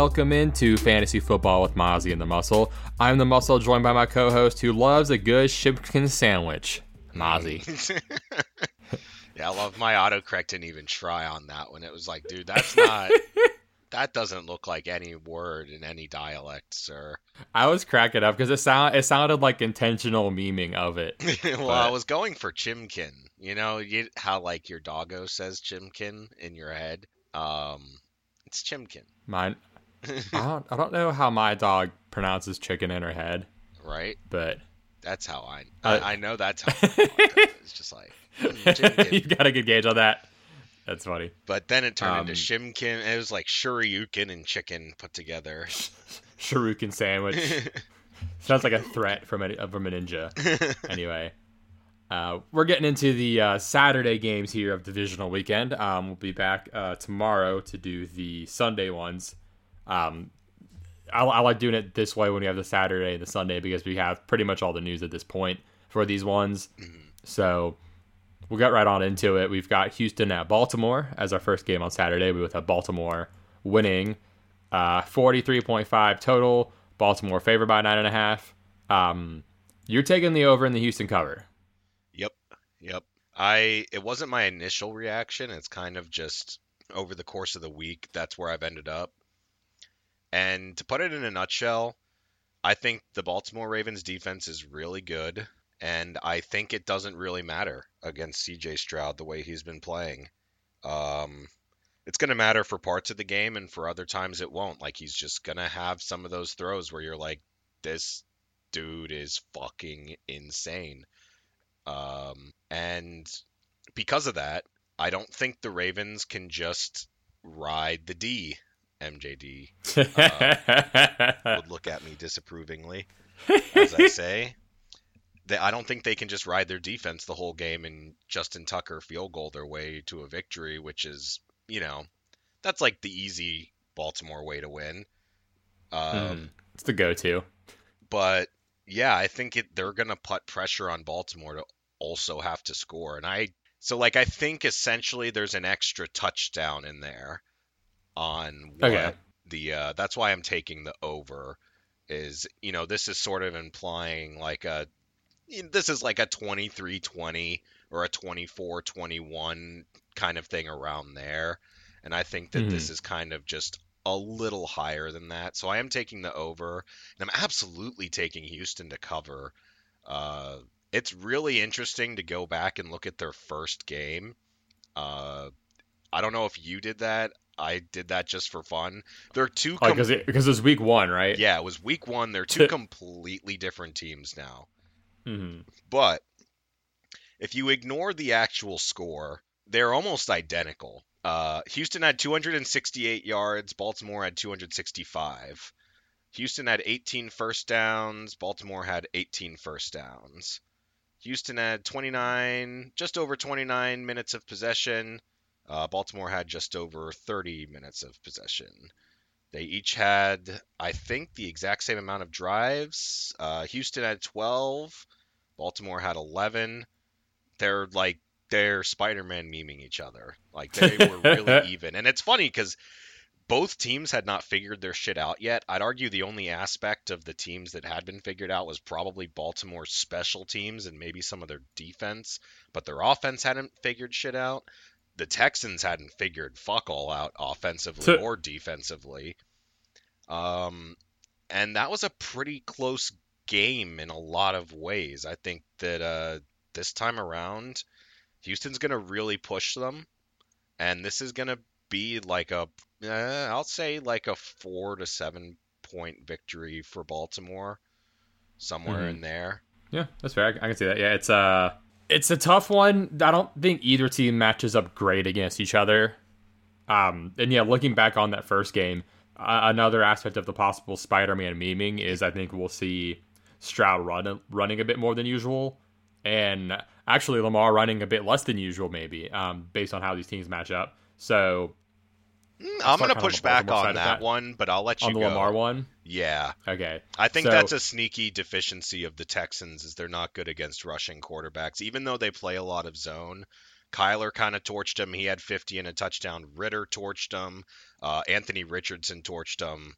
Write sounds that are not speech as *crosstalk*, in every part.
Welcome into Fantasy Football with Mozzie and the Muscle. I'm the Muscle, joined by my co-host who loves a good Shipkin sandwich, Mozzie. *laughs* yeah, I love my autocorrect didn't even try on that one. It was like, dude, that's not. *laughs* that doesn't look like any word in any dialect, sir. I was cracking up because it sound it sounded like intentional memeing of it. *laughs* well, but... I was going for Chimkin. You know, you, how like your doggo says Chimkin in your head. Um, it's Chimkin. Mine, *laughs* I don't I don't know how my dog pronounces chicken in her head. Right. But that's how I uh, I, know that's how *laughs* it's just like *laughs* mm, you got a good gauge on that. That's funny. But then it turned um, into shimkin. It was like shoryuken and chicken put together. Shuriken sandwich. Sounds like a threat from a from a ninja. anyway, uh, we're getting into the uh, Saturday games here of divisional weekend. Um, we'll be back uh, tomorrow to do the Sunday ones. Um, I, I, like doing it this way when we have the Saturday and the Sunday because we have pretty much all the news at this point for these ones. Mm-hmm. So we'll get right on into it. We've got Houston at Baltimore as our first game on Saturday. We would have Baltimore winning uh, 43.5 total. Baltimore favored by nine and a half. Um, you're taking the over in the Houston cover. Yep, yep. I it wasn't my initial reaction. It's kind of just over the course of the week. That's where I've ended up. And to put it in a nutshell, I think the Baltimore Ravens defense is really good. And I think it doesn't really matter against CJ Stroud the way he's been playing. Um, it's going to matter for parts of the game, and for other times it won't. Like, he's just going to have some of those throws where you're like, this dude is fucking insane. Um, and because of that, I don't think the Ravens can just ride the D MJD uh, *laughs* would look at me disapprovingly as I say. They, I don't think they can just ride their defense the whole game and Justin Tucker field goal their way to a victory, which is, you know, that's like the easy Baltimore way to win. Um, mm, it's the go-to. But yeah, I think it, they're gonna put pressure on Baltimore to also have to score, and I so like I think essentially there's an extra touchdown in there on what okay. the uh, that's why I'm taking the over is you know this is sort of implying like a this is like a 23-20 or a 24-21 kind of thing around there and I think that mm-hmm. this is kind of just a little higher than that so I am taking the over and I'm absolutely taking Houston to cover uh, it's really interesting to go back and look at their first game uh, I don't know if you did that. I did that just for fun. They're two oh, because com- it, because it was week one, right? Yeah, it was week one. They're two *laughs* completely different teams now. Mm-hmm. But if you ignore the actual score, they're almost identical. Uh, Houston had 268 yards. Baltimore had 265. Houston had 18 first downs. Baltimore had 18 first downs. Houston had 29, just over 29 minutes of possession. Uh, Baltimore had just over 30 minutes of possession. They each had, I think, the exact same amount of drives. Uh, Houston had 12. Baltimore had 11. They're like they're Spider-Man memeing each other. Like they were really *laughs* even. And it's funny because both teams had not figured their shit out yet. I'd argue the only aspect of the teams that had been figured out was probably Baltimore's special teams and maybe some of their defense, but their offense hadn't figured shit out the Texans hadn't figured fuck all out offensively or defensively. Um, and that was a pretty close game in a lot of ways. I think that uh, this time around, Houston's going to really push them, and this is going to be like a, uh, I'll say like a four to seven point victory for Baltimore, somewhere mm-hmm. in there. Yeah, that's fair. I, I, can see that. Yeah, it's uh, It's a tough one. I don't think either team matches up great against each other. Um, and yeah, looking back on that first game, uh, another aspect of the possible Spider-Man memeing is I think we'll see Stroud run, running a bit more than usual, and actually Lamar running a bit less than usual, maybe um, based on how these teams match up. So I'm gonna push on back on that, that. one, but I'll let you know. on the go. Lamar one, Yeah, okay, I think So- that's a sneaky deficiency of the Texans is they're not good against rushing quarterbacks, even though they play a lot of zone. Kyler kind of torched him. He had 50 and a touchdown. Ridder torched him. Uh, Anthony Richardson torched him.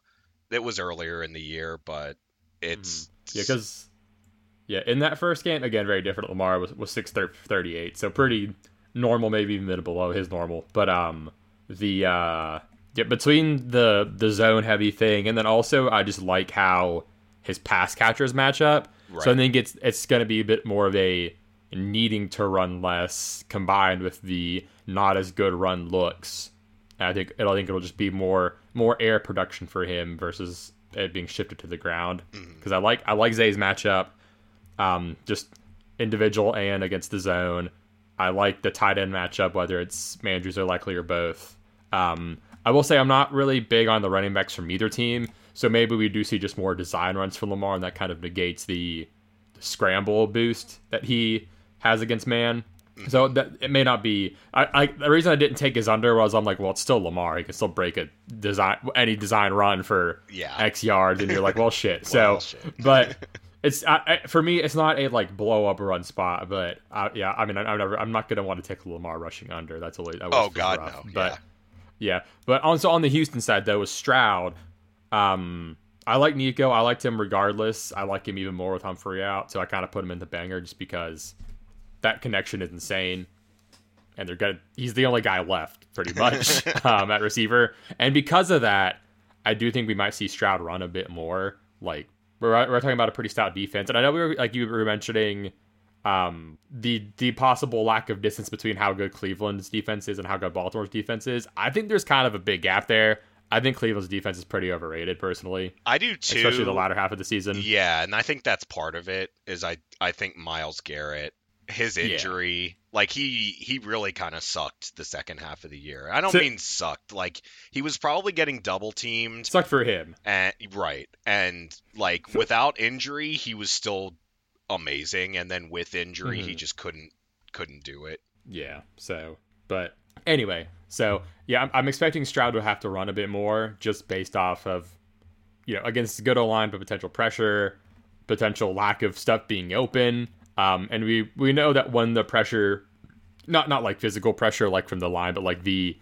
It was earlier in the year, but it's Mm-hmm. yeah, because yeah, in that first game, again, very different. Lamar was was six thirty eight, so pretty normal, maybe even below his normal. But um, the uh, yeah, between the the zone heavy thing, and then also I just like how his pass catchers match up. So I think it's it's going to be a bit more of a needing to run less combined with the not as good run looks. And I think it I think it'll just be more more air production for him versus it being shifted to the ground. Because I like I like Zay's matchup, um, just individual and against the zone. I like the tight end matchup, whether it's Mandrews or likely or both. Um, I will say I'm not really big on the running backs from either team, so maybe we do see just more design runs from Lamar, and that kind of negates the, the scramble boost that he has against man. So that it may not be. I, I the reason I didn't take his under was I'm like, well, it's still Lamar. He can still break a design any design run for Yeah. X yards, and you're like, well, shit. *laughs* Well, so, shit. but it's I, I, for me, it's not a like blow up run spot. But uh, yeah, I mean, I, I'm never, I'm not gonna want to take Lamar rushing under. That's always that Oh, God, rough. no. But Yeah. yeah, but also on the Houston side though, with Stroud, um, I like Nico. I liked him regardless. I like him even more with Humphrey out, so I kind of put him in the banger just because that connection is insane. And they're gonna. He's the only guy left, pretty much, *laughs* um, at receiver. And because of that, I do think we might see Stroud run a bit more. Like we're we're talking about a pretty stout defense, and I know we were like you were mentioning um, the the possible lack of distance between how good Cleveland's defense is and how good Baltimore's defense is. I think there's kind of a big gap there. I think Cleveland's defense is pretty overrated, personally, I do too. especially the latter half of the season. Yeah, and I think that's part of it. Is I I think Myles Garrett, his Yeah. injury, like he he really kind of sucked the second half of the year. I don't So- mean sucked. Like he was probably getting double teamed. Sucked for him. And right, and like without injury, he was still amazing, and then with injury, he Mhm. just couldn't couldn't do it. Yeah. So, but anyway, so yeah, I'm, I'm expecting Stroud to have to run a bit more just based off of, you know, against good O line, but potential pressure, potential lack of stuff being open. Um, and we we know that when the pressure, not not like physical pressure like from the line, but like the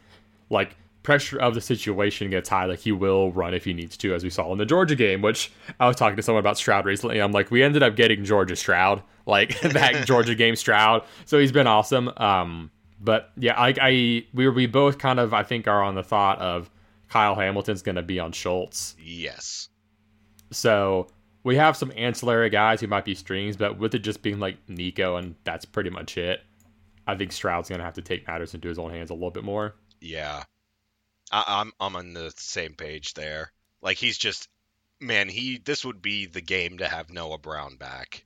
like pressure of the situation gets high, like he will run if he needs to, as we saw in the Georgia game. Which I was talking to someone about Stroud recently. I'm like, we ended up getting Georgia Stroud, like *laughs* that *laughs* Georgia game Stroud. So he's been awesome. Um, but yeah, I, I we we both kind of I think are on the thought of Kyle Hamilton's going to be on Schultz. Yes. So we have some ancillary guys who might be strings, but with it just being like Nico and that's pretty much it. I think Stroud's gonna have to take matters into his own hands a little bit more. Yeah. I, I'm I'm on the same page there. Like he's just man, he this would be the game to have Noah Brown back.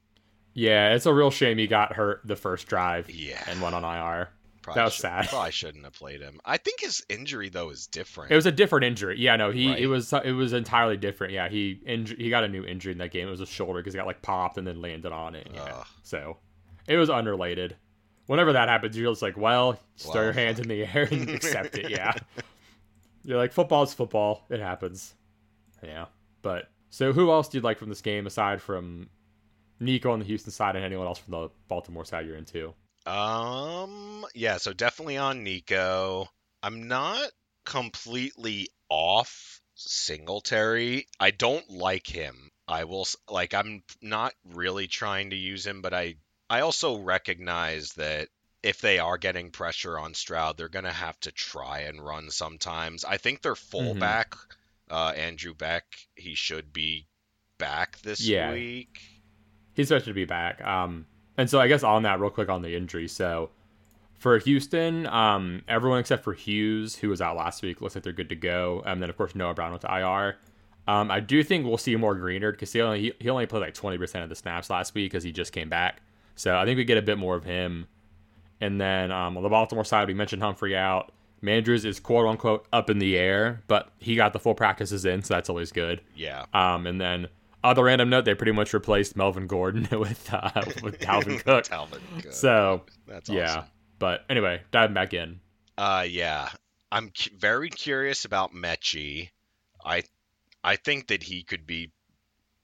Yeah, it's a real shame he got hurt the first drive Yeah. and went on IR. Probably That was should- sad. Probably shouldn't have played him. I think his injury though is different. It was a different injury. Yeah, no, he Right. it was it was entirely different. Yeah, he inj- he got a new injury in that game. It was a shoulder because he got like popped and then landed on it. Yeah, Ugh. so it was unrelated. Whenever that happens, you're just like, well, just throw your hands in the air and *laughs* accept it. Yeah, you're like, football's football. It happens. Yeah, but so who else do you like from this game aside from Nico on the Houston side and anyone else from the Baltimore side you're into? Um, yeah, so definitely on Nico. I'm not completely off Singletary. I don't like him. I will like I'm not really trying to use him, but I I also recognize that if they are getting pressure on Stroud, they're going to have to try and run sometimes. I think their fullback uh Andrew Beck, he should be back this Yeah. week. he's supposed to be back. Um, and so I guess on that, real quick on the injury. So for Houston, um, everyone except for Hughes, who was out last week, looks like they're good to go. And then of course Noah Brown went to IR. Um, I do think we'll see more Greenard because he only he, he only played like twenty percent of the snaps last week because he just came back. So I think we get a bit more of him. And then um, on the Baltimore side, we mentioned Humphrey out. Mandrews is quote unquote up in the air, but he got the full practices in, so that's always good. Yeah. Um, and then other random note, they pretty much replaced Melvin Gordon *laughs* with uh, with Dalvin *laughs* Cook. Dalvin Cook. So That's yeah, awesome. but anyway, diving back in. Uh, yeah. I'm cu- very curious about Metchie. I, I think that he could be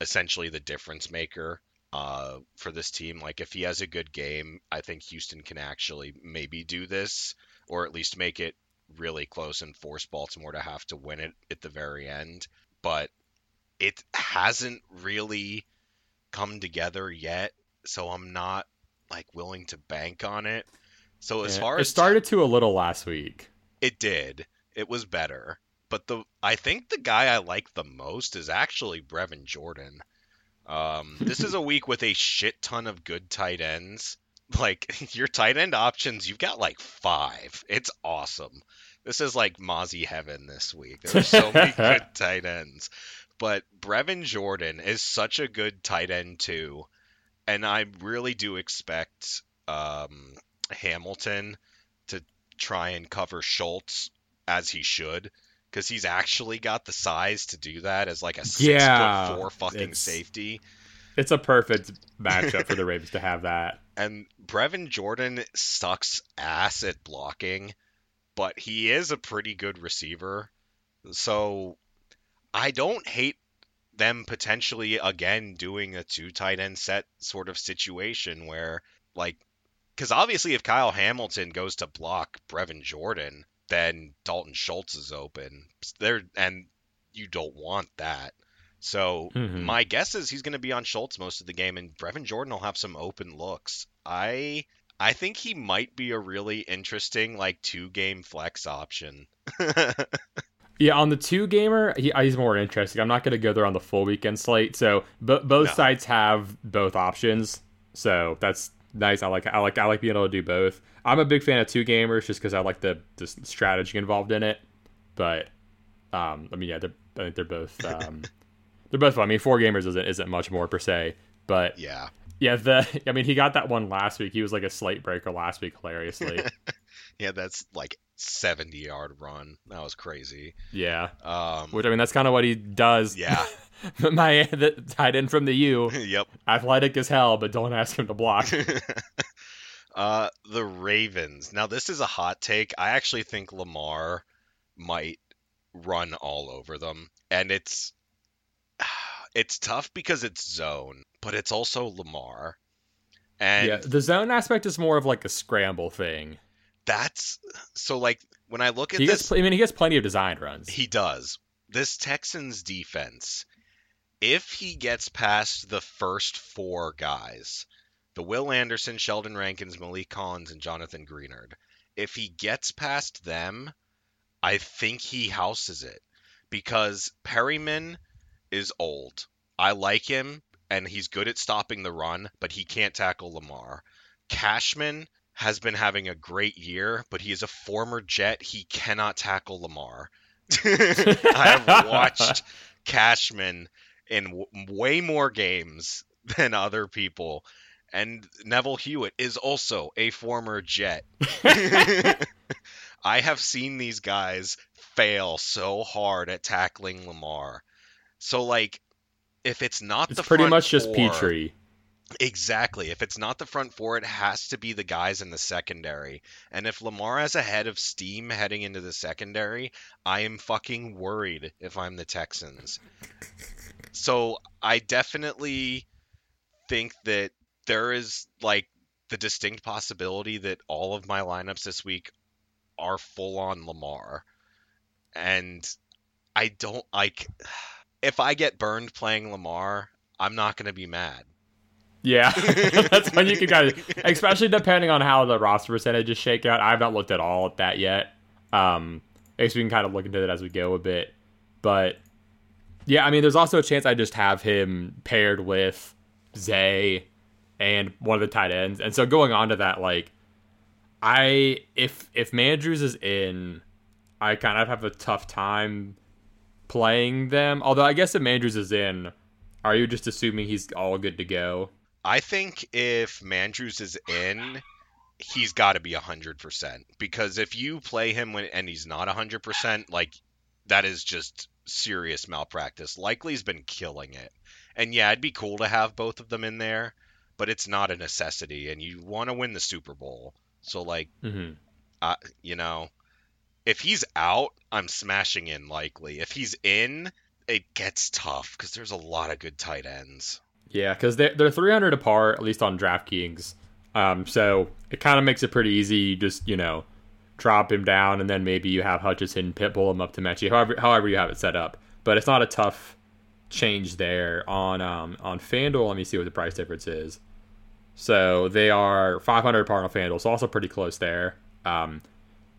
essentially the difference maker uh, for this team. Like, if he has a good game, I think Houston can actually maybe do this, or at least make it really close and force Baltimore to have to win it at the very end. But it hasn't really come together yet, so I'm not like willing to bank on it. So as Yeah, far it as started to a little last week. it did. It was better. But the I think the guy I like the most is actually Brevin Jordan. Um, this is *laughs* a week with a shit ton of good tight ends. *laughs* Like *laughs* your tight end options, you've got like five. It's awesome. This is like Mozzie heaven this week. There's so many good tight ends. But Brevin Jordan is such a good tight end too. And I really do expect um, Hamilton to try and cover Schultz as he should because he's actually got the size to do that as like a six Yeah, foot four fucking it's- safety. It's a perfect *laughs* matchup for the Ravens to have that. And Brevin Jordan sucks ass at blocking, but he is a pretty good receiver. So I don't hate them potentially again doing a two tight end set sort of situation where like because obviously if Kyle Hamilton goes to block Brevin Jordan, then Dalton Schultz is open. There and you don't want that. So Mhm. my guess is he's going to be on Schultz most of the game, and Brevin Jordan will have some open looks. I I think he might be a really interesting like two game flex option. *laughs* Yeah, on the two gamer, he, he's more interesting. I'm not going to go there on the full weekend slate. So, but both No. sites have both options. So that's nice. I like I like I like being able to do both. I'm a big fan of two gamers just because I like the the strategy involved in it. But um, I mean, yeah, they're, I think they're both *laughs* um, they're both fun. I mean, four gamers isn't isn't much more per se, but yeah. yeah, the *laughs* I mean, he got that one last week. He was like a slate breaker last week, hilariously. *laughs* Yeah, that's like 70 yard run. That was crazy. yeah, Um which I mean, that's kind of what he does. yeah. *laughs* my *laughs* the tight end from the U, *laughs* yep. athletic as hell, but don't ask him to block. uh the Ravens. Now this is a hot take. I actually think Lamar might run all over them. And it's *sighs* it's tough because it's zone, but it's also Lamar. And yeah, the zone aspect is more of like a scramble thing. That's so like when I look at He this gets, I mean, he gets plenty of design runs. He does. This Texans defense, if he gets past the first four guys, the Will Anderson, Sheldon Rankins, Maliek Collins, and Jonathan Greenard, if he gets past them, I think he houses it because Perryman is old. I like him and he's good at stopping the run, but he can't tackle Lamar. Cashman has been having a great year, but he is a former Jet. He cannot tackle Lamar. *laughs* I have watched Cashman in w- way more games than other people. And Neville Hewitt is also a former Jet. *laughs* I have seen these guys fail so hard at tackling Lamar. So, like, if it's not it's the pretty much just four- Pitre. Exactly. If it's not the front four, it has to be the guys in the secondary. And if Lamar has a head of steam heading into the secondary, I am fucking worried if I'm the Texans. So I definitely think that there is like the distinct possibility that all of my lineups this week are full on Lamar. And I don't like *sighs* if I get burned playing Lamar, I'm not going to be mad. Yeah, *laughs* *laughs* that's when you can kind of, especially depending on how the roster percentages shake out. I've not looked at all at that yet. Um, I guess we can kind of look into it as we go a bit. But yeah, I mean, there's also a chance I just have him paired with Zay and one of the tight ends. And so going on to that, like, I if if Mandrews is in, I kind of have a tough time playing them. Although I guess if Mandrews is in, are you just assuming he's all good to go? I think if Mandrews is in, he's got to be 100% because if you play him when and he's not 100%, like that is just serious malpractice. Likely's been killing it. And yeah, it'd be cool to have both of them in there, but it's not a necessity and you want to win the Super Bowl. So like Mm-hmm. uh, you know, if he's out, I'm smashing in likely. If he's in, it gets tough because there's a lot of good tight ends. Yeah, because they're, they're 300 apart, at least on DraftKings. Um, so it kind of makes it pretty easy. You just, you know, drop him down, and then maybe you have Hutchinson pitbull him up to Metchie, however, however you have it set up. But it's not a tough change there on um, on FanDuel. Let me see what the price difference is. So they are 500 apart on FanDuel, so also pretty close there. Um,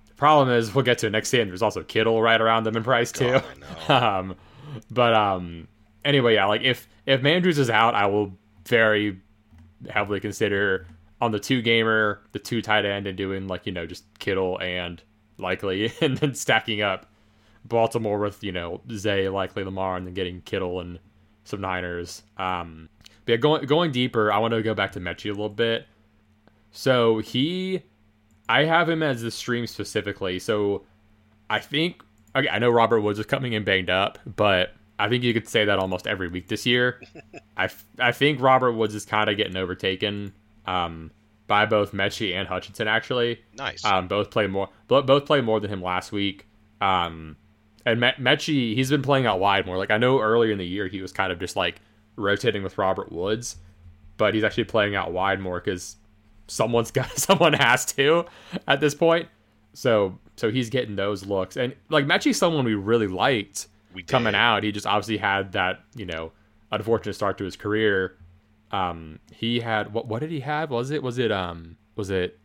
the problem is, we'll get to it next game. There's also Kittle right around them in price too. God, *laughs* um, but um, anyway, yeah, like if if Mandrews is out, I will very heavily consider on the two gamer, the two tight end, and doing like you know just Kittle and likely, *laughs* and then stacking up Baltimore with you know Zay, likely Lamar, and then getting Kittle and some Niners. Um, but yeah, going going deeper, I want to go back to Metchie a little bit. So he, I have him as the stream specifically. So I think okay, I know Robert Woods is coming in banged up, but I think you could say that almost every week this year. *laughs* I, f- I think Robert Woods is kind of getting overtaken um, by both Metchie and Hutchinson. Actually, Nice. um, both play more, both both play more than him last week. Um, and Me- Metchie, he's been playing out wide more. Like I know earlier in the year he was kind of just like rotating with Robert Woods, but he's actually playing out wide more because someone's *laughs* got someone has to at this point. So so he's getting those looks, and like Metchie's someone we really liked we did. coming out. He just obviously had that you know unfortunate start to his career. Um, he had what? What did he have? Was it? Was it? Um, was it?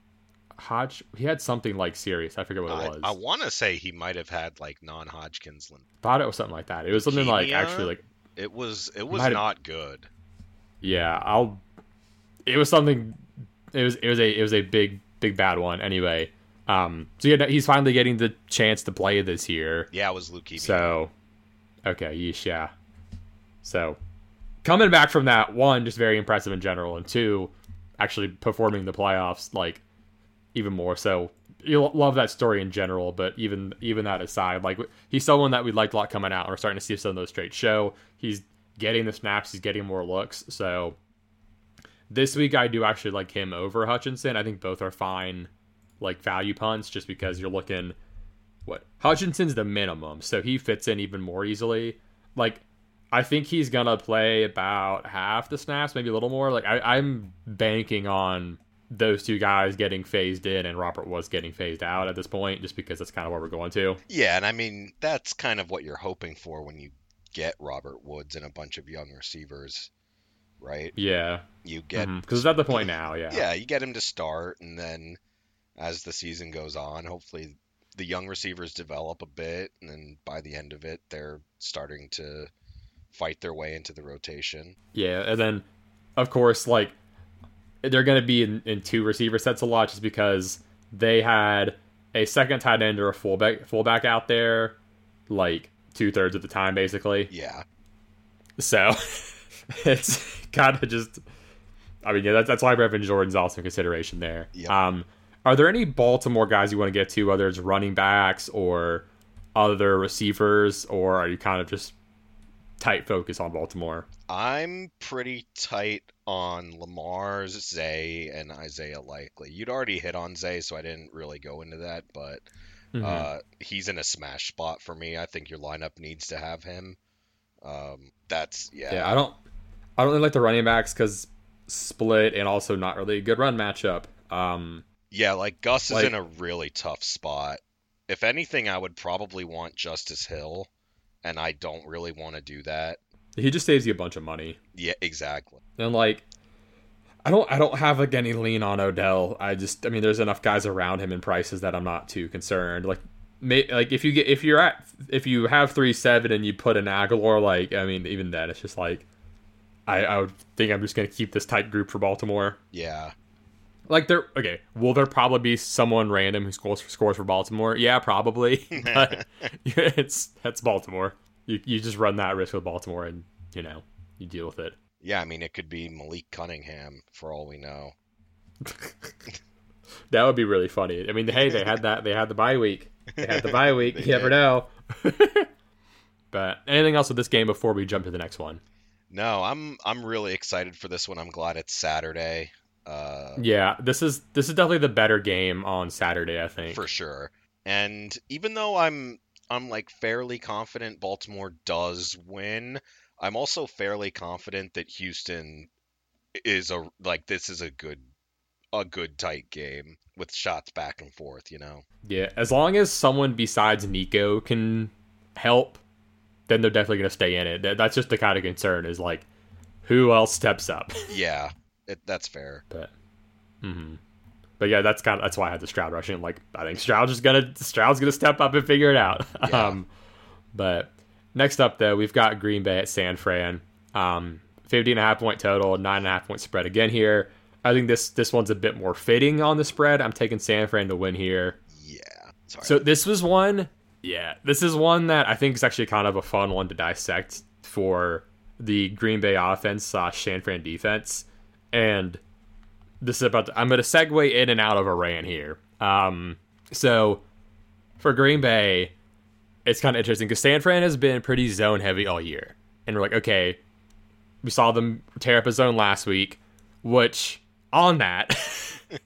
Hodge? He had something like serious. I forget what it was. I want to say he might have had like non-Hodgkin's. lymphoma. thought it was something like that. It was something like actually like It was. It was not good. yeah. I'll. It was something. It was it was a it was a big big bad one. Anyway, um. So yeah, he's finally getting the chance to play this year. Yeah, it was leukemia. So, okay, yeesh, yeah. So, coming back from that, one, just very impressive in general, and two, actually performing the playoffs like even more so. You love that story in general, but even even that aside, like he's someone that we liked a lot coming out, we're starting to see some of those straight show. He's getting the snaps, he's getting more looks. So this week, I do actually like him over Hutchinson. I think both are fine, like value punts, just because you're looking what Hutchinson's the minimum, so he fits in even more easily. Like, I think he's gonna play about half the snaps, maybe a little more. Like, I, I'm banking on those two guys getting phased in, and Robert was getting phased out at this point, just because that's kind of where we're going to. Yeah, and I mean that's kind of what you're hoping for when you get Robert Woods and a bunch of young receivers, right? Yeah, You get mm-hmm. because it's at the point now. Yeah, yeah, you get him to start, and then as the season goes on, hopefully the young receivers develop a bit, and then by the end of it, they're starting to fight their way into the rotation. Yeah, and then of course, like they're going to be in, in two receiver sets a lot, just because they had a second tight end or a fullback fullback out there, like two thirds of the time, basically. Yeah, So *laughs* it's kind of just. I mean, yeah, that's that's why Brevin Jordan's also in consideration there. Yep. Um, are there any Baltimore guys you want to get to, whether it's running backs or other receivers, or are you kind of just tight focus on Baltimore? I'm pretty tight on Lamar's Zay and Isaiah Likely. You'd already hit on Zay, so I didn't really go into that, but Mhm. uh, he's in a smash spot for me. I think your lineup needs to have him. Um, that's yeah. Yeah, I don't. I don't really like the running backs because split and also not really a good run matchup. Um, Yeah, like Gus Like- is in a really tough spot. If anything, I would probably want Justice Hill, and I don't really want to do that. he just saves you a bunch of money, Yeah, exactly. and like, I don't. I don't have like any lean on Odell. I just. I mean, there's enough guys around him in prices that I'm not too concerned. Like, may, like if you get if you're at if you have three seven and you put an Agholor, like I mean, even then it's just like. I, I would think I'm just gonna keep this tight group for Baltimore. Yeah, Like there, okay. Will there probably be someone random who scores scores for Baltimore? Yeah, probably. *laughs* *laughs* but it's that's Baltimore. You you just run that risk with Baltimore, and you know you deal with it. Yeah, I mean it could be Malik Cunningham for all we know. *laughs* That would be really funny. I mean, hey, they had that. They had the bye week. They had the bye week. You never know. but anything else with this game before we jump to the next one? No, I'm I'm really excited for this one. I'm glad it's Saturday. Uh, Yeah, this is this is definitely the better game on Saturday. I think. for sure. And even though I'm I'm like fairly confident Baltimore does win, I'm also fairly confident that Houston is a like this is a good a good tight game with shots back and forth, you know. Yeah, as long as someone besides Nico can help, then they're definitely going to stay in it. That's just the kind of concern is like, who else steps up? *laughs* Yeah, it, that's fair. but, hmm but yeah, that's kind of that's why I had the Stroud rushing. Like, I think Stroud's just gonna Stroud's gonna step up and figure it out. Yeah. *laughs* Um, but next up though, we've got Green Bay at San Fran. Um, 50 and a half point total, nine and a half point spread again here. I think this this one's a bit more fitting on the spread. I'm taking San Fran to win here. Yeah. Sorry. So this was one, yeah, this is one that I think is actually kind of a fun one to dissect for the Green Bay offense slash San Fran defense, and this is about. To, I'm going to segue in and out of Iran here. Um, so for Green Bay, it's kind of interesting because San Fran has been pretty zone heavy all year, and we're like, okay, we saw them tear up a zone last week, which on that. *laughs*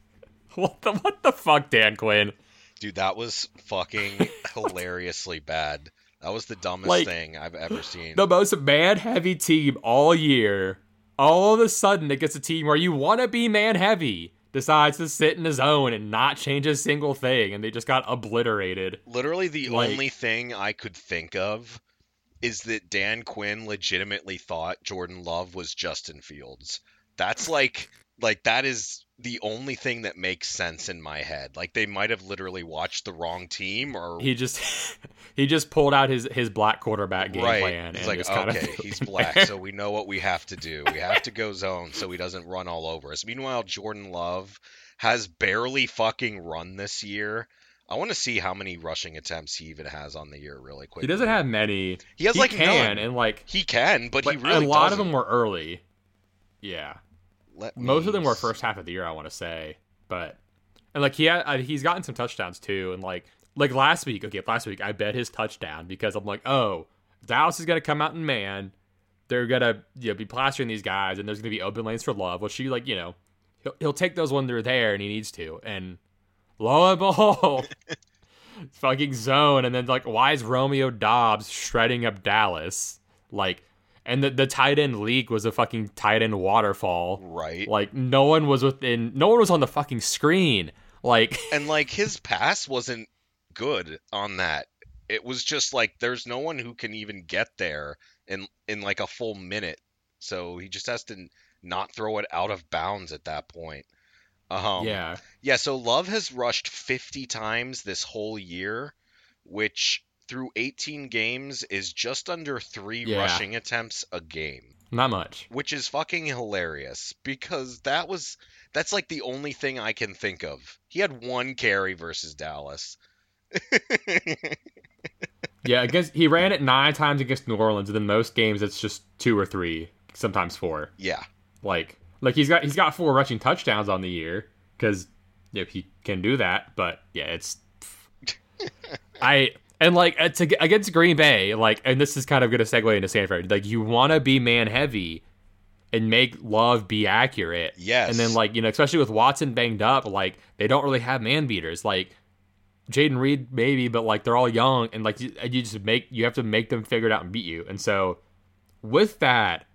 What the what the fuck, Dan Quinn? Dude, that was fucking *laughs* hilariously bad. That was the dumbest Like, thing I've ever seen. the most man heavy team all year. All of a sudden, it gets a team where you want to be man heavy decides to sit in his zone and not change a single thing, and they just got obliterated. Literally, the Like- only thing I could think of is that Dan Quinn legitimately thought Jordan Love was Justin Fields. That's like, like that is the only thing that makes sense in my head. Like they might have literally watched the wrong team, or He just *laughs* he just pulled out his his black quarterback game right. plan. He's like, okay, *laughs* he's black, so we know what we have to do. We have to go zone so he doesn't run all over us. Meanwhile, Jordan Love has barely fucking run this year. I want to see how many rushing attempts he even has on the year, really quick. he doesn't have many. He has he like can, none. and like, He can, but, but he really a lot of doesn't. them were early. Yeah. Let Most of them were first half of the year, I want to say, but and like he had, uh, he's gotten some touchdowns too, and like like last week, okay, last week I bet his touchdown because I'm like, oh, Dallas is gonna come out in man, they're gonna you know be plastering these guys, and there's gonna be open lanes for love, which she like you know he'll he'll take those when they're there and he needs to, and lo and behold. *laughs* fucking zone and then like why is Romeo Doubs shredding up Dallas like and the, the tight end league was a fucking tight end waterfall Right. like no one was within no one was on the fucking screen. Like *laughs* and like his pass wasn't good on that. It was just like there's no one who can even get there in in like a full minute. So he just has to not throw it out of bounds at that point. Um, yeah. Yeah, so Love has rushed 50 times this whole year, which through 18 games is just under three Yeah. rushing attempts a game, Not much. which is fucking hilarious because that was that's like the only thing I can think of. He had one carry versus Dallas. *laughs* Yeah, against he ran it nine times against New Orleans, and then most games it's just two or three, sometimes four. yeah, Like like he's got he's got four rushing touchdowns on the year because you know, he can do that. But yeah, it's *laughs* I and like uh, to, against Green Bay, like, and this is kind of going to segue into San Fran. Like, you want to be man heavy and make Love be accurate. Yes. And then like you know, especially with Watson banged up, like they don't really have man beaters. Like Jayden Reed maybe, but like they're all young and like you, you just make you have to make them figure it out and beat you. And so with that,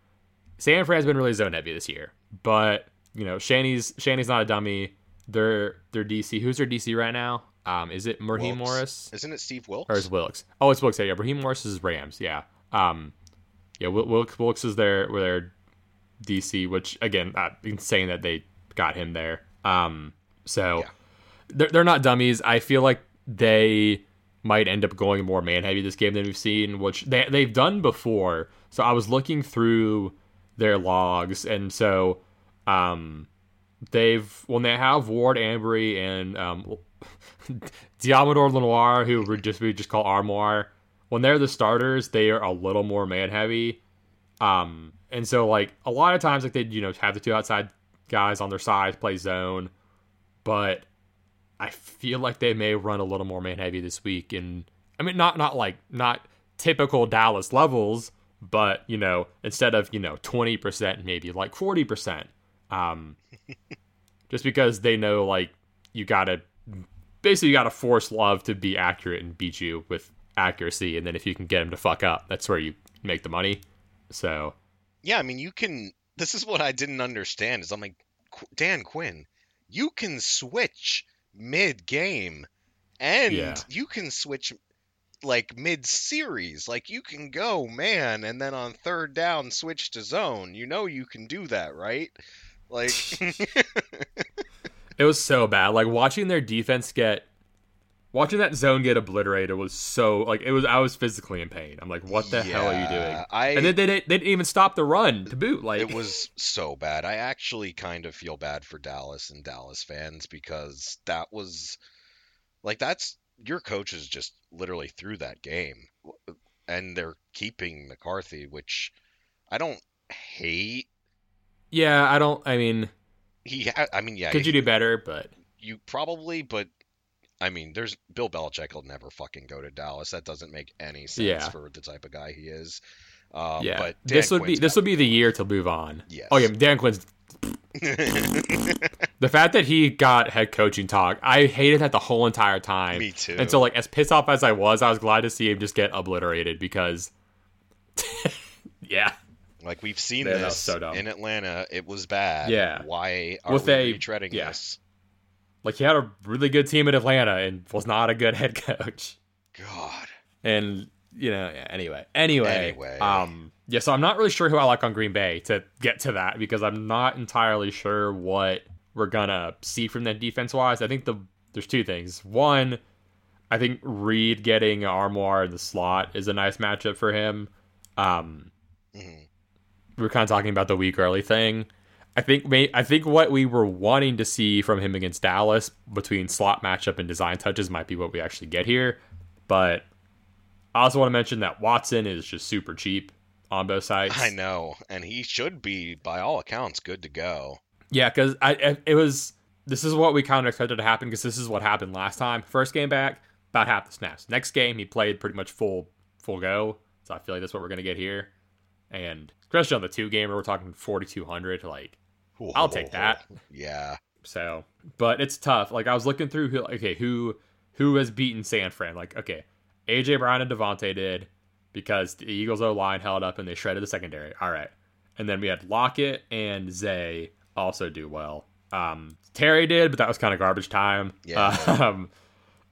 San Fran's been really zone heavy this year. But you know, Shanny's Shanny's not a dummy. They're they're DC. Who's their DC right now? Um, is it Raheem Morris Isn't it Steve Wilks? or is Wilks? Oh, it's Wilks. Yeah, yeah. Raheem Morris is Rams. Yeah. Um, yeah. Wil- Wilks Wilks is their were their DC, which again, uh, insane that they got him there. Um, so Yeah. they're they're not dummies. I feel like they might end up going more man heavy this game than we've seen, which they they've done before. So I was looking through their logs, and so um, they've when they have Ward Ambry and um, *laughs* Deommodore Lenoir, who we just we just call Armoire, when they're the starters, they are a little more man heavy. Um, And so like a lot of times like they you know have the two outside guys on their side play zone, but I feel like they may run a little more man heavy this week and I mean not not like not typical Dallas levels, but you know, instead of, you know, 20% maybe like 40%. Um *laughs* just because they know like you got to basically you got to force love to be accurate and beat you with accuracy and then if you can get him to fuck up, that's where you make the money. So, Yeah, I mean, you can. This is what I didn't understand. Is I'm like, Dan Quinn, you can switch mid game, and Yeah. you can switch like mid series. Like you can go man, and then on third down switch to zone. You know you can do that, right? Like, *laughs* *laughs* It was so bad. Like watching their defense get watching that zone get obliterated was so like it was I was physically in pain. I'm like, what the hell are you doing? I and then they didn't, they didn't even stop the run to boot. Like it was so bad. I actually kind of feel bad for Dallas and Dallas fans because that was like that's your coaches just literally threw that game and they're keeping McCarthy, which I don't hate. Yeah, I don't I mean, He ha- I mean, yeah, could you do better, but you probably, but I mean, there's Bill Belichick will never fucking go to Dallas. That doesn't make any sense Yeah. for the type of guy he is. Um, yeah. but Dan this would be this would be the year to move on. Yes. Oh yeah, Dan Quinn's *laughs* the fact that he got head coaching talk, I hated that the whole entire time. Me too. And so like as pissed off as I was, I was glad to see him just get obliterated because *laughs* Yeah. Like we've seen Yeah, that this so in Atlanta, it was bad. Yeah. Why are With we a- retreading yeah. this? Like he had a really good team in Atlanta and was not a good head coach. God. And you know, yeah, anyway. Anyway. Anyway. Um yeah, so I'm not really sure who I like on Green Bay to get to that because I'm not entirely sure what we're gonna see from them defense wise. I think the there's two things. One, I think Reed getting Armoire in the slot is a nice matchup for him. Um Mhm. We were kind of talking about the week early thing. I think may, I think what we were wanting to see from him against Dallas between slot matchup and design touches might be what we actually get here. But I also want to mention that Watson is just super cheap on both sides. I know, and he should be, by all accounts, good to go. Yeah, because I I- it was this is what we kind of expected to happen because this is what happened last time. First game back, about half the snaps. Next game, he played pretty much full full go. So I feel like that's what we're gonna get here. And especially on the two gamer, we're talking forty two hundred. Like I'll take that. *laughs* Yeah. So, but it's tough. Like I was looking through who okay, who who has beaten San Fran? Like, okay, AJ Brown and DeVonta did because the Eagles O line held up and they shredded the secondary. All right. And then we had Lockett and Zay also do well. Um Terry did, but that was kind of garbage time. Yeah. *laughs* Um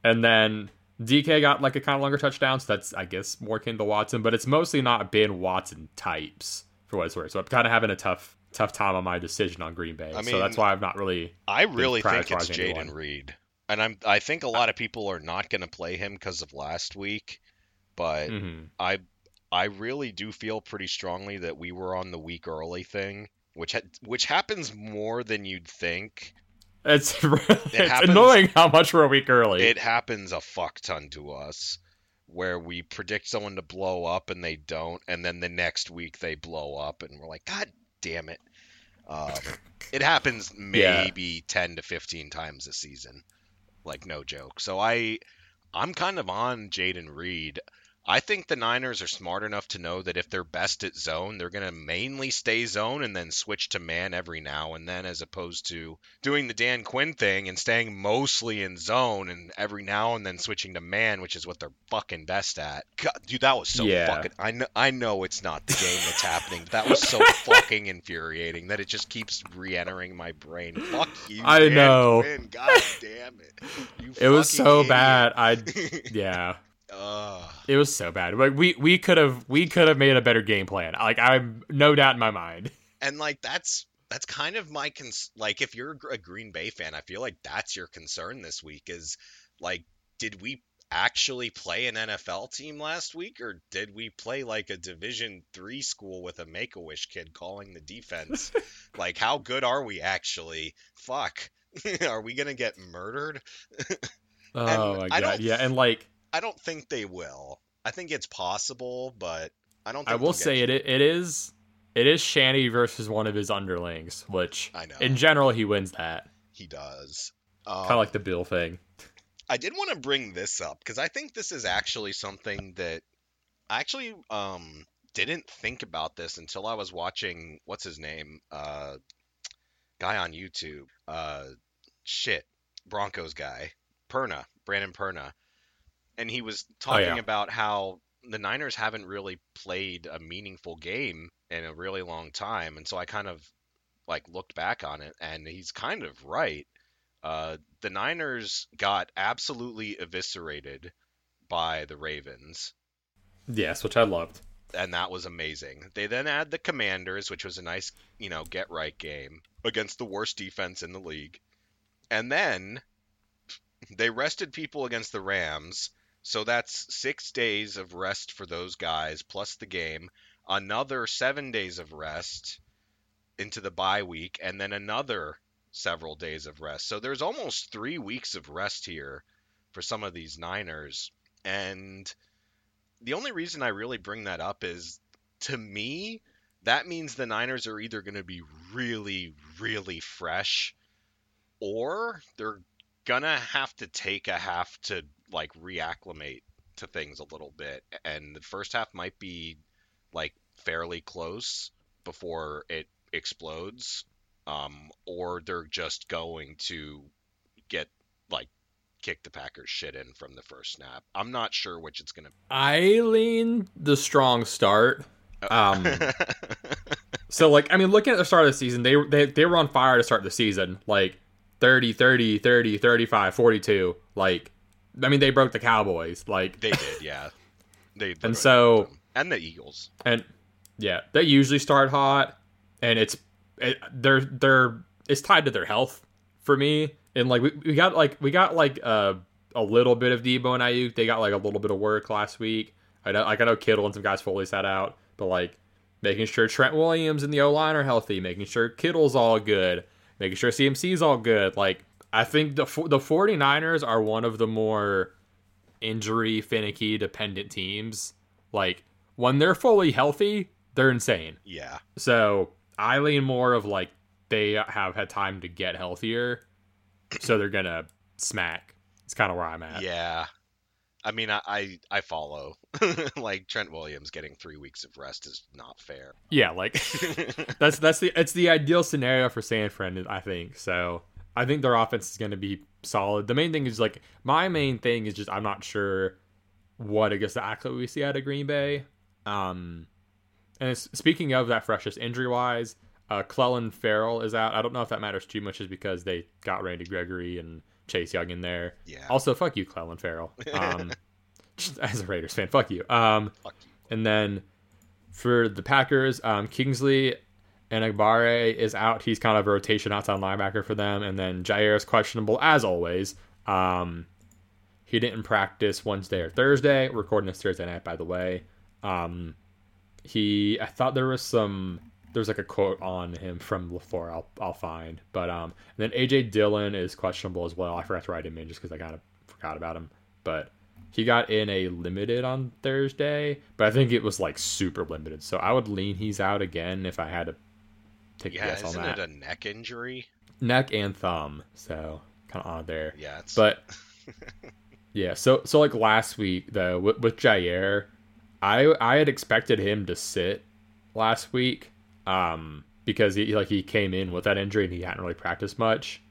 and then DK got like a kind of longer touchdown, so that's I guess more akin to Watson, but it's mostly not been Watson types for what it's worth. So I'm kind of having a tough tough time on my decision on Green Bay. I so that's why I'm not really I really think it's Jayden. Reed, and I'm I think a lot of people are not going to play him because of last week, but Mhm. I I really do feel pretty strongly that we were on the week early thing, which ha- which happens more than you'd think. It's *laughs* it's happens- annoying how much we're a week early. It happens a fuck ton to us, where we predict someone to blow up and they don't, and then the next week they blow up, and we're like, God damn it! Um, it happens *laughs* Yeah. maybe ten to fifteen times a season, like no joke. So I, I'm kind of on Jayden Reed. I think the Niners are smart enough to know that if they're best at zone, they're going to mainly stay zone and then switch to man every now and then, as opposed to doing the Dan Quinn thing and staying mostly in zone and every now and then switching to man, which is what they're fucking best at. God, dude, that was so Yeah. fucking. I know, I know it's not the game that's *laughs* happening, but that was so fucking infuriating that it just keeps re-entering my brain. Fuck you, I Dan know. Quinn. God damn it. You it was so idiot. bad. I *laughs* yeah, Ugh. it was so bad. Like we we could have we could have made a better game plan. Like I'm no doubt in my mind. *laughs* and like that's that's kind of my cons like if you're a Green Bay fan, I feel like that's your concern this week is like did we actually play an NFL team last week or did we play like a division 3 school with a make-a-wish kid calling the defense? *laughs* like how good are we actually? Fuck. *laughs* are we going to get murdered? Oh my god, yeah, and like I don't think they will. I think it's possible, but I don't think I will say it it is it is Shanny versus one of his underlings, which I know. in general he wins that. He does. Um, Kind of like the Bill thing. I did want to bring this up because I think this is actually something that I actually um didn't think about this until I was watching what's his name uh guy on YouTube uh shit Broncos guy Perna Brandon Perna and he was talking yeah. about how the Niners haven't really played a meaningful game in a really long time and so I kind of like looked back on it and he's kind of right uh, the Niners got absolutely eviscerated by the Ravens, Yes, which I loved. and that was amazing. They then had the Commanders, which was a nice, you know, get right game against the worst defense in the league. And then they rested people against the Rams, so that's six days of rest for those guys, plus the game. Another seven days of rest into the bye week, and then another several days of rest. So there's almost three weeks of rest here for some of these Niners. And the only reason I really bring that up is to me, that means the Niners are either going to be really, really fresh or they're going to have to take a half to like reacclimate to things a little bit. And the first half might be like fairly close before it explodes um, or they're just going to get like kick the Packers shit in from the first snap. I'm not sure which it's gonna. I lean the strong start. Um, *laughs* so like I mean, looking at the start of the season, they they they were on fire to start the season, like 30, 30, 30, 35, 42. Like I mean, they broke the Cowboys, like they did, yeah. *laughs* They and so and the Eagles. and yeah, they usually start hot, and it's it, they're they're it's tied to their health for me. And like we, we got like we got like uh, a little bit of Deebo and Aiyuk. They got like a little bit of work last week. I know like I know Kittle and some guys fully sat out, but like making sure Trent Williams and the O line are healthy, making sure Kittle's all good, making sure CMC's all good. Like I think the the 49ers are one of the more injury finicky dependent teams. Like when they're fully healthy, they're insane. Yeah, So I lean more of like they have had time to get healthier, so they're gonna smack. It's kind of where I'm at. yeah. I mean, I I, I follow. *laughs* like Trent Williams getting three weeks of rest is not fair. Yeah, like *laughs* that's that's the it's the ideal scenario for San Fran, I think. So I think their offense is gonna be solid. The main thing is like my main thing is just I'm not sure what exactly we see out of Green Bay. Um, and it's, speaking of that freshness injury wise, uh, Clelin Ferrell is out. I don't know if that matters too much, is because they got Randy Gregory and Chase Young in there. Yeah. Also, fuck you, Clelin Ferrell. Um, *laughs* as a Raiders fan, fuck you. Um, Fuck you. and then for the Packers, um, Kingsley Enagbare is out. He's kind of a rotation outside linebacker for them. And then Jaire is questionable as always. Um, he didn't practice Wednesday or Thursday. Recording this Thursday night, by the way. Um, he, I thought there was some, there's like a quote on him from LaFleur. I'll, I'll find. But um, and then AJ Dillon is questionable as well. I forgot to write him in just because I kind of forgot about him. But he got in a limited on Thursday, but I think it was like super limited. So I would lean he's out again if I had to take a Yeah, guess on isn't it a neck injury? Neck and thumb, so kind of odd there. Yeah, it's But *laughs* yeah, so so like last week though with, with Jaire, I I had expected him to sit last week, um, because he like he came in with that injury and he hadn't really practiced much,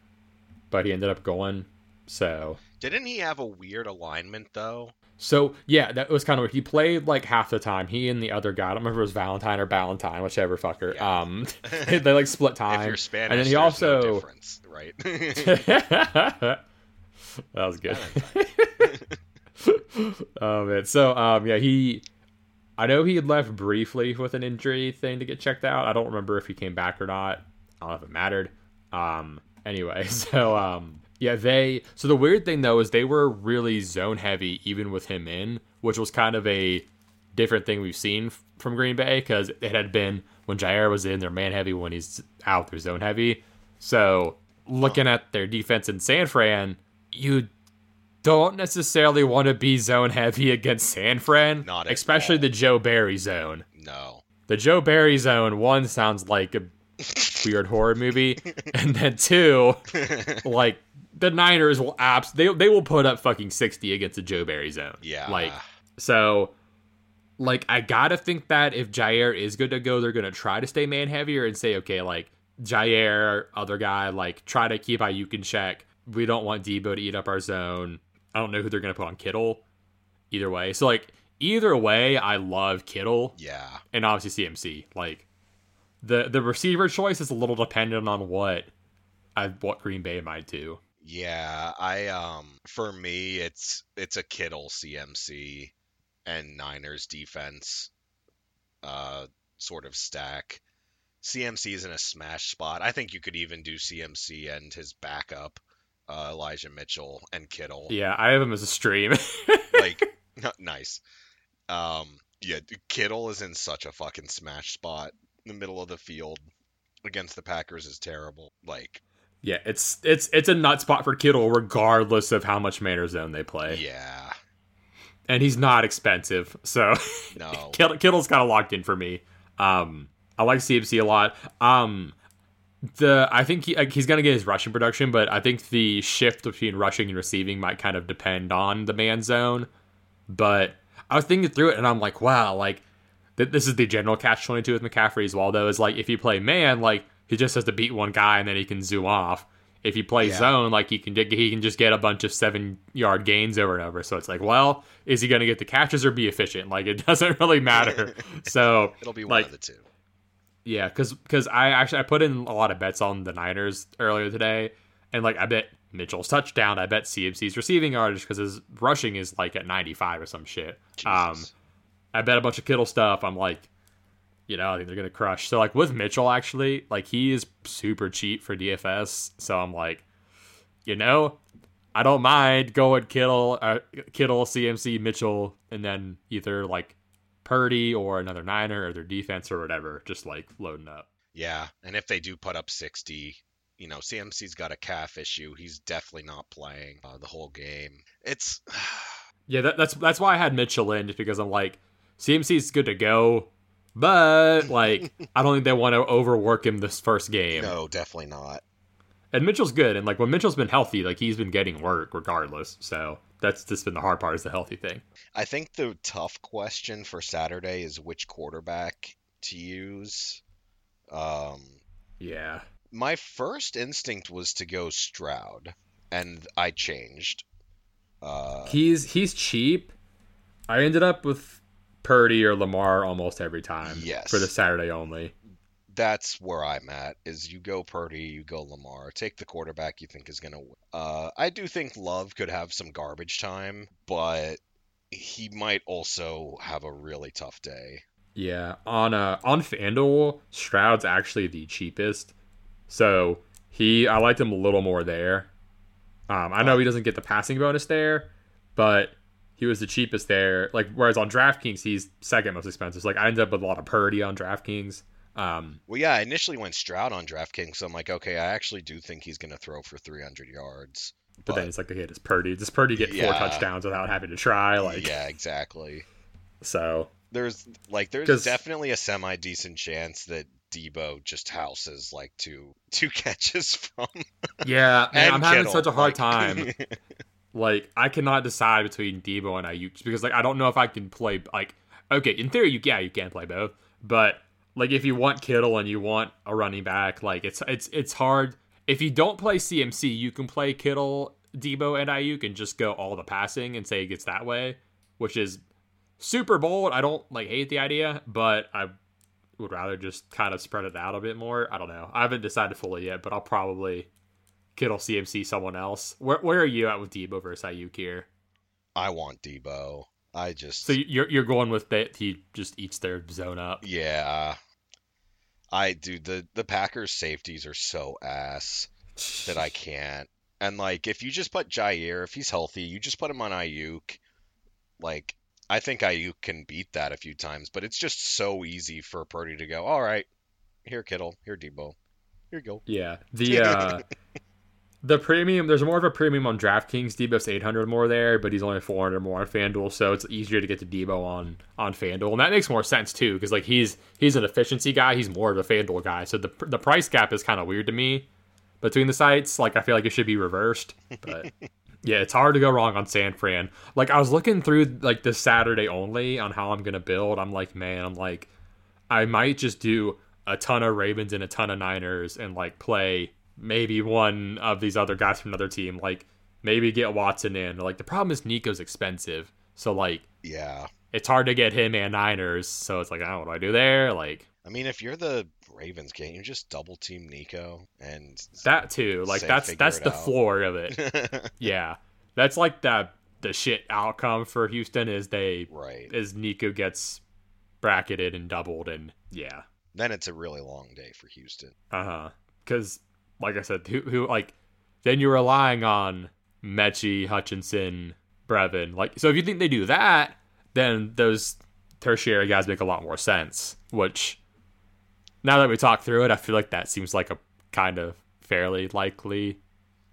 but he ended up going. So didn't he have a weird alignment though? So yeah, that was kind of he played like half the time. He and the other guy, I don't remember if it was Valentine or Valentine, whichever fucker. Yeah. Um, *laughs* *laughs* they like split If time. you're Spanish, and then he also no difference, right? *laughs* that was good. oh man, so um, yeah, he. I know he had left briefly with an injury thing to get checked out. I don't remember if he came back or not. I don't know if it mattered. Um, anyway, so um, yeah, they. So the weird thing though is they were really zone heavy even with him in, which was kind of a different thing we've seen from Green Bay because it had been when Jaire was in, they're man heavy. When he's out, they're zone heavy. So looking at their defense in San Fran, you don't necessarily want to be zone heavy against San Fran, Not especially all. the Joe Barry zone. no. the Joe Barry zone one sounds like a *laughs* weird horror movie, and then two, *laughs* like the Niners will abs they they will put up fucking sixty against the Joe Barry zone. Yeah. like so. Like I gotta think that if Jaire is good to go, they're gonna try to stay man heavier and say, okay, like Jaire, other guy, like try to keep Aiyuk in check. We don't want Deebo to eat up our zone. I don't know who they're gonna put on Kittle. Either way, so like either way, I love Kittle yeah. and obviously CMC. Like the the receiver choice is a little dependent on what I what Green Bay might do. Yeah, I um for me it's it's a Kittle CMC and Niners defense uh sort of stack. CMC is in a smash spot. I think you could even do CMC and his backup, uh, Elijah Mitchell and Kittle. Yeah, I have him as a stream. *laughs* Like nice. Um yeah, Kittle is in such a fucking smash spot in the middle of the field against the Packers is terrible. Like yeah, it's it's it's a nut spot for Kittle regardless of how much Manor zone they play. yeah. And he's not expensive, so *laughs* No. Kittle, Kittle's kind of locked in for me. Um, I like CMC a lot. Um, the I think he, he's gonna get his rushing production, but I think the shift between rushing and receiving might kind of depend on the man zone. But I was thinking through it, and I'm like, wow, like th- this is the general catch twenty two with McCaffrey as well. Though is like if you play man, like he just has to beat one guy and then he can zoom off. If he plays Yeah. zone, like he can he can just get a bunch of seven yard gains over and over. So it's like, well, is he gonna get the catches or be efficient? Like it *laughs* doesn't really matter. *laughs* so It'll be one like of the two. yeah, because because I actually I put in a lot of bets on the Niners earlier today, and like I bet Mitchell's touchdown, I bet CMC's receiving yardage because his rushing is like at ninety five or some shit. Um, I bet a bunch of Kittle stuff. I'm like, you know, I think they're gonna crush. So like with Mitchell, actually, like he is super cheap for DFS. So I'm like, you know, I don't mind going Kittle, uh, Kittle, CMC, Mitchell, and then either like Purdy or another Niner or their defense or whatever, just like loading up. Yeah, and if they do put up 60, you know, CMC's got a calf issue. He's definitely not playing uh, the whole game. It's *sighs* Yeah, that, that's that's why I had Mitchell in, just because I'm like, CMC's good to go, but *laughs* like I don't think they want to overwork him this first game. no, definitely not. And Mitchell's good, and like when Mitchell's been healthy, like he's been getting work regardless. So that's just been the hard part is the healthy thing. I think the tough question for Saturday is which quarterback to use. Um, Yeah, my first instinct was to go Stroud, and I changed. Uh, he's he's cheap. I ended up with Purdy or Lamar almost every time. Yes. for the Saturday only. that's where I'm at. Is you go Purdy, you go Lamar. Take the quarterback you think is gonna win. Uh, I do think Love could have some garbage time, but he might also have a really tough day. Yeah, on uh on FanDuel, Stroud's actually the cheapest. So he I liked him a little more there. Um I know he doesn't get the passing bonus there, but he was the cheapest there. Like whereas on DraftKings he's second most expensive. So, like I ended up with a lot of Purdy on DraftKings. Um Well, yeah, I initially went Stroud on DraftKings, so I'm like, okay, I actually do think he's gonna throw for 300 yards. but, then it's like okay, does Purdy does Purdy get four touchdowns without having to try? Like yeah, exactly. so There's like there's definitely a semi decent chance that Deebo just houses like two two *laughs* catches from Yeah, man, and I'm having such a hard like- time. *laughs* like I cannot decide between Deebo and Aiyuk because like I don't know if I can play like okay in theory you yeah you can play both but like if you want Kittle and you want a running back like it's it's it's hard. If you don't play CMC you can play Kittle Deebo and Aiyuk and just go all the passing and say it gets that way which is super bold. I don't like hate the idea but I would rather just kind of spread it out a bit more. I don't know. I haven't decided fully yet but I'll probably Kittle, CMC, someone else. Where where are you at with Deebo versus Aiyuk here? I want Deebo. I just So you're you're going with that he just eats their zone up. yeah. I do the the Packers safeties are so ass that I *sighs* can't. And like if you just put Jaire, if he's healthy, you just put him on Aiyuk. Like I think Aiyuk can beat that a few times, but it's just so easy for Purdy to go, all right, here Kittle, here Deebo, here you go. Yeah. *laughs* The uh the premium. There's more of a premium on DraftKings. Deebo's 800 more there, but he's only 400 more on FanDuel, so it's easier to get to Deebo on on FanDuel, and that makes more sense too because like he's he's an efficiency guy. He's more of a FanDuel guy, so the the price gap is kind of weird to me between the sites. Like I feel like it should be reversed, but. *laughs* Yeah, it's hard to go wrong on San Fran. Like I was looking through like this Saturday only on how I'm gonna build. I'm like, man, I'm like, I might just do a ton of Ravens and a ton of Niners and like play maybe one of these other guys from another team. Like maybe get Watson in. Like the problem is Nico's expensive, so like Yeah. it's hard to get him and Niners. So it's like, I oh, what do I do there? Like I mean, if you're the Ravens, can't you just double team Nico and that too. Like that's that's the out. floor of it. *laughs* yeah, that's like the the shit outcome for Houston is they right? is Nico gets bracketed and doubled and yeah, Then it's a really long day for Houston. uh huh. Because like I said, who who like then you're relying on Metchie, Hutchinson, Brevin. Like so, if you think they do that, then those tertiary guys make a lot more sense. Which now that we talk through it, I feel like that seems like a kind of fairly likely,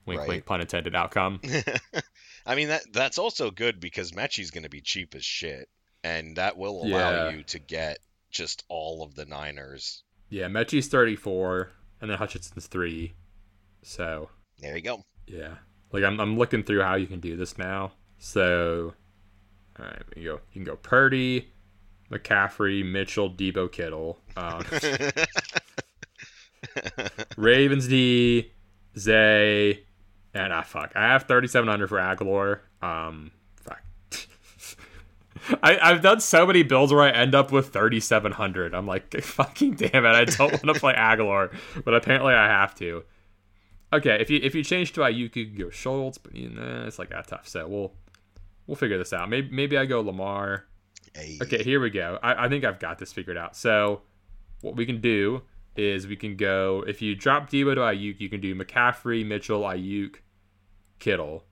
wink Right. wink pun intended outcome. *laughs* I mean that that's also good because Metchie's going to be cheap as shit, and that will allow Yeah. you to get just all of the Niners. Yeah, Metchie's 34, and then Hutchinson's 3. So, There you go. yeah. Like, I'm, I'm looking through how you can do this now. So, all right, you go. You can go Purdy, McCaffrey, Mitchell, Deebo, Kittle. Um, *laughs* Ravens D, Zay, and ah fuck. I have 3700 for Agholor. Um, fuck. *laughs* I, I've done so many builds where I end up with 3700. I'm like, *laughs* fucking damn it, I don't want to play Agholor, but apparently I have to. Okay, if you if you change to Aiyuk, you could go Schultz, but you know, it's like a tough. set. we'll we'll figure this out. Maybe maybe I go Lamar. Hey. Okay, here we go. I, I think I've got this figured out. So, what we can do is we can go if you drop Deebo to Aiyuk, you can do McCaffrey, Mitchell, Aiyuk, Kittle,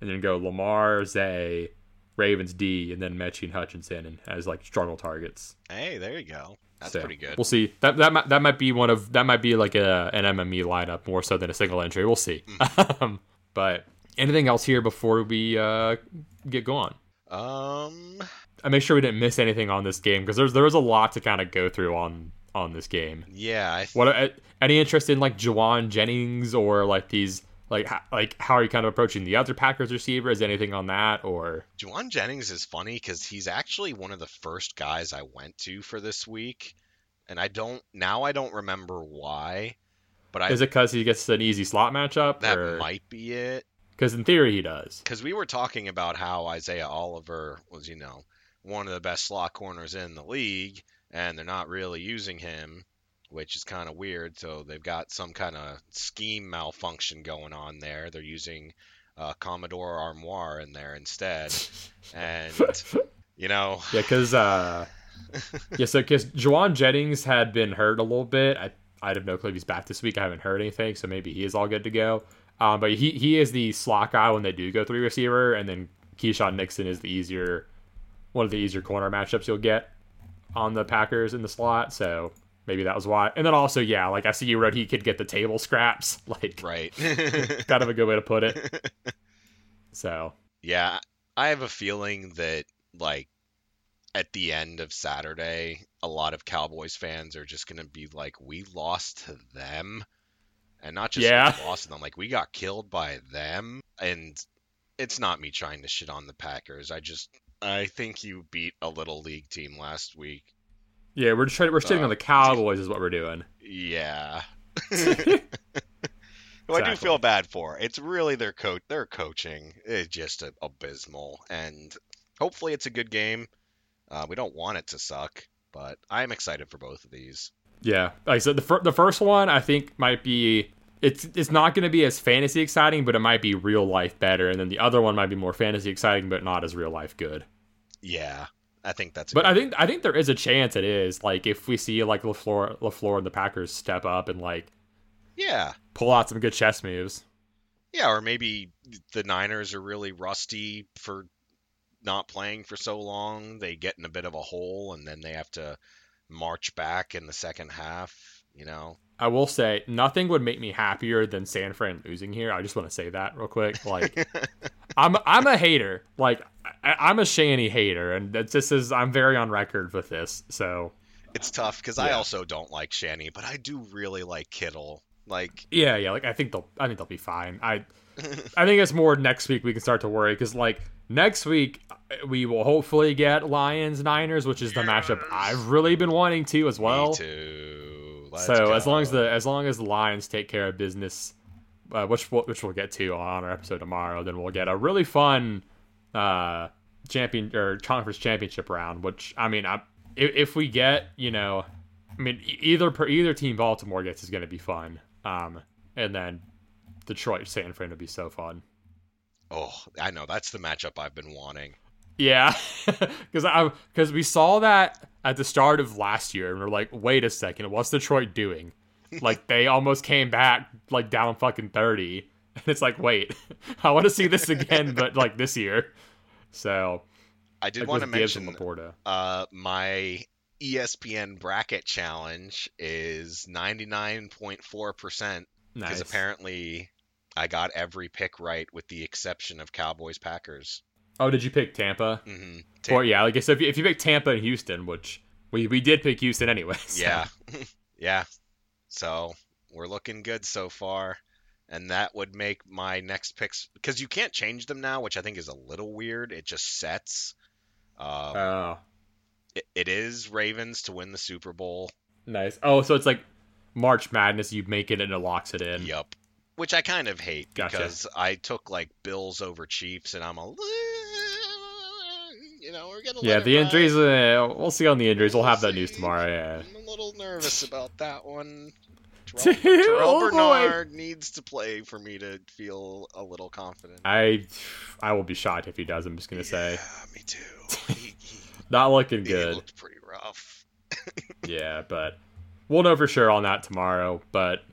and then go Lamar, Zay, Ravens D, and then Metchie and Hutchinson and as like struggle targets. Hey, there you go. That's So, pretty good. We'll see. That that might, that might be one of that might be like a an MME lineup more so than a single entry. We'll see. Mm. *laughs* um, but anything else here before we uh, get going? Um, I make sure we didn't miss anything on this game because there's there was a lot to kind of go through on on this game. yeah, I th- What any interest in like Jauan Jennings or like these like ho- like how are you kind of approaching the other Packers receivers? Anything on that or Jauan Jennings is funny because he's actually one of the first guys I went to for this week, and I don't now I don't remember why, but I is it because he gets an easy slot matchup? that or might be it. because in theory he does. because we were talking about how Isaiah Oliver was, you know, one of the best slot corners in the league, and they're not really using him, which is kind of weird. So they've got some kind of scheme malfunction going on there. They're using uh, Deommodore Lenoir in there instead, and *laughs* you know, Yeah, because uh, *laughs* yeah, so because Jauan Jennings had been hurt a little bit. I I have no clue if he's back this week. I haven't heard anything, so maybe he is all good to go. Um, but he he is the slot guy when they do go three receiver, and then Keisean Nixon is the easier one of the easier corner matchups you'll get on the Packers in the slot. So maybe that was why. And then also, yeah, like I see you wrote he could get the table scraps, *laughs* like right? *laughs* kind of a good way to put it. *laughs* So Yeah, I have a feeling that like at the end of Saturday, a lot of Cowboys fans are just gonna be like, "We lost to them," and not just Yeah. lost to them, like we got killed by them. And it's not me trying to shit on the Packers. I just I think you beat a little league team last week. Yeah, we're just trying. We're sitting Uh, on the Cowboys, is what we're doing. Yeah. *laughs* Who I do feel bad for. It's really their coach. Their coaching is just a- abysmal, and hopefully it's a good game. Uh, we don't want it to suck, but I'm excited for both of these. Yeah, like I said, the fir- the first one I think might be it's it's not going to be as fantasy exciting, but it might be real life better, and then the other one might be more fantasy exciting, but not as real life good. Yeah, I think that's. But I think I think there is a chance it is like if we see like LaFleur LaFleur and the Packers step up and like yeah, pull out some good chess moves. yeah, or maybe the Niners are really rusty for not playing for so long. They get in a bit of a hole, and then they have to march back in the second half. You know, I will say nothing would make me happier than San Fran losing here. I just want to say that real quick. Like, *laughs* I'm I'm a hater. Like, I, am a Shanny hater, and just as I'm very on record with this. So it's tough because I also don't like Shanny, but I do really like Kittle. Like, yeah, yeah. Like, I think they'll I think they'll be fine. I *laughs* I think it's more next week we can start to worry because like next week uh, we will hopefully get Lions Niners, which is the matchup I've really been wanting to as well. Me too. Let's so go. as long as the as long as the Lions take care of business, uh, which which we'll get to on our episode tomorrow, then we'll get a really fun uh, champion or conference championship round. Which I mean, I, if, if we get you know, I mean either per either team Baltimore gets is going to be fun. Um, and then Detroit San Fran would be so fun. Oh, I know that's the matchup I've been wanting. Yeah, *laughs* because I because we saw that at the start of last year, and we're like, wait a second, what's Detroit doing? *laughs* like they almost came back like down fucking thirty, *laughs* and it's like, wait, I want to see this again, but like this year. So I did like want to mention uh, my ESPN bracket challenge is ninety nine point four percent because apparently I got every pick right with the exception of Cowboys Packers. Oh, did you pick Tampa? Mm-hmm. Tampa. Or yeah, like so if you, if you pick Tampa and Houston, which we we did pick Houston anyway. *laughs* So. Yeah, *laughs* yeah. So we're looking good so far, and that would make my next picks because you can't change them now, which I think is a little weird. It just sets. Um, oh. It, it is Ravens to win the Super Bowl. Nice. Oh, so it's like March Madness. You make it and it locks it in. Yep. Which I kind of hate gotcha. because I took like Bills over Chiefs, and I'm a you know, we're gonna. Yeah, the injuries. Uh, we'll see on the injuries. We'll, we'll have see. that news tomorrow. Yeah. I'm a little nervous about that one. *laughs* Terrel, Terrel oh, Bernard boy. needs to play for me to feel a little confident. I, I will be shocked if he does. I'm just gonna yeah, say. me too. He, he, *laughs* Not looking good. looked pretty rough. *laughs* yeah, but we'll know for sure on that tomorrow. But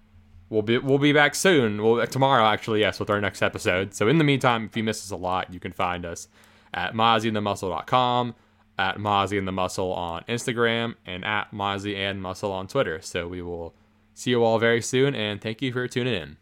we'll be we'll be back soon. Well, tomorrow actually, yes, with our next episode. So in the meantime, if you miss us a lot, you can find us at MozzieandTheMuscle.com, at Mozzie and the Muscle on Instagram, and at Mozzie and Muscle on Twitter. So we will see you all very soon, and thank you for tuning in.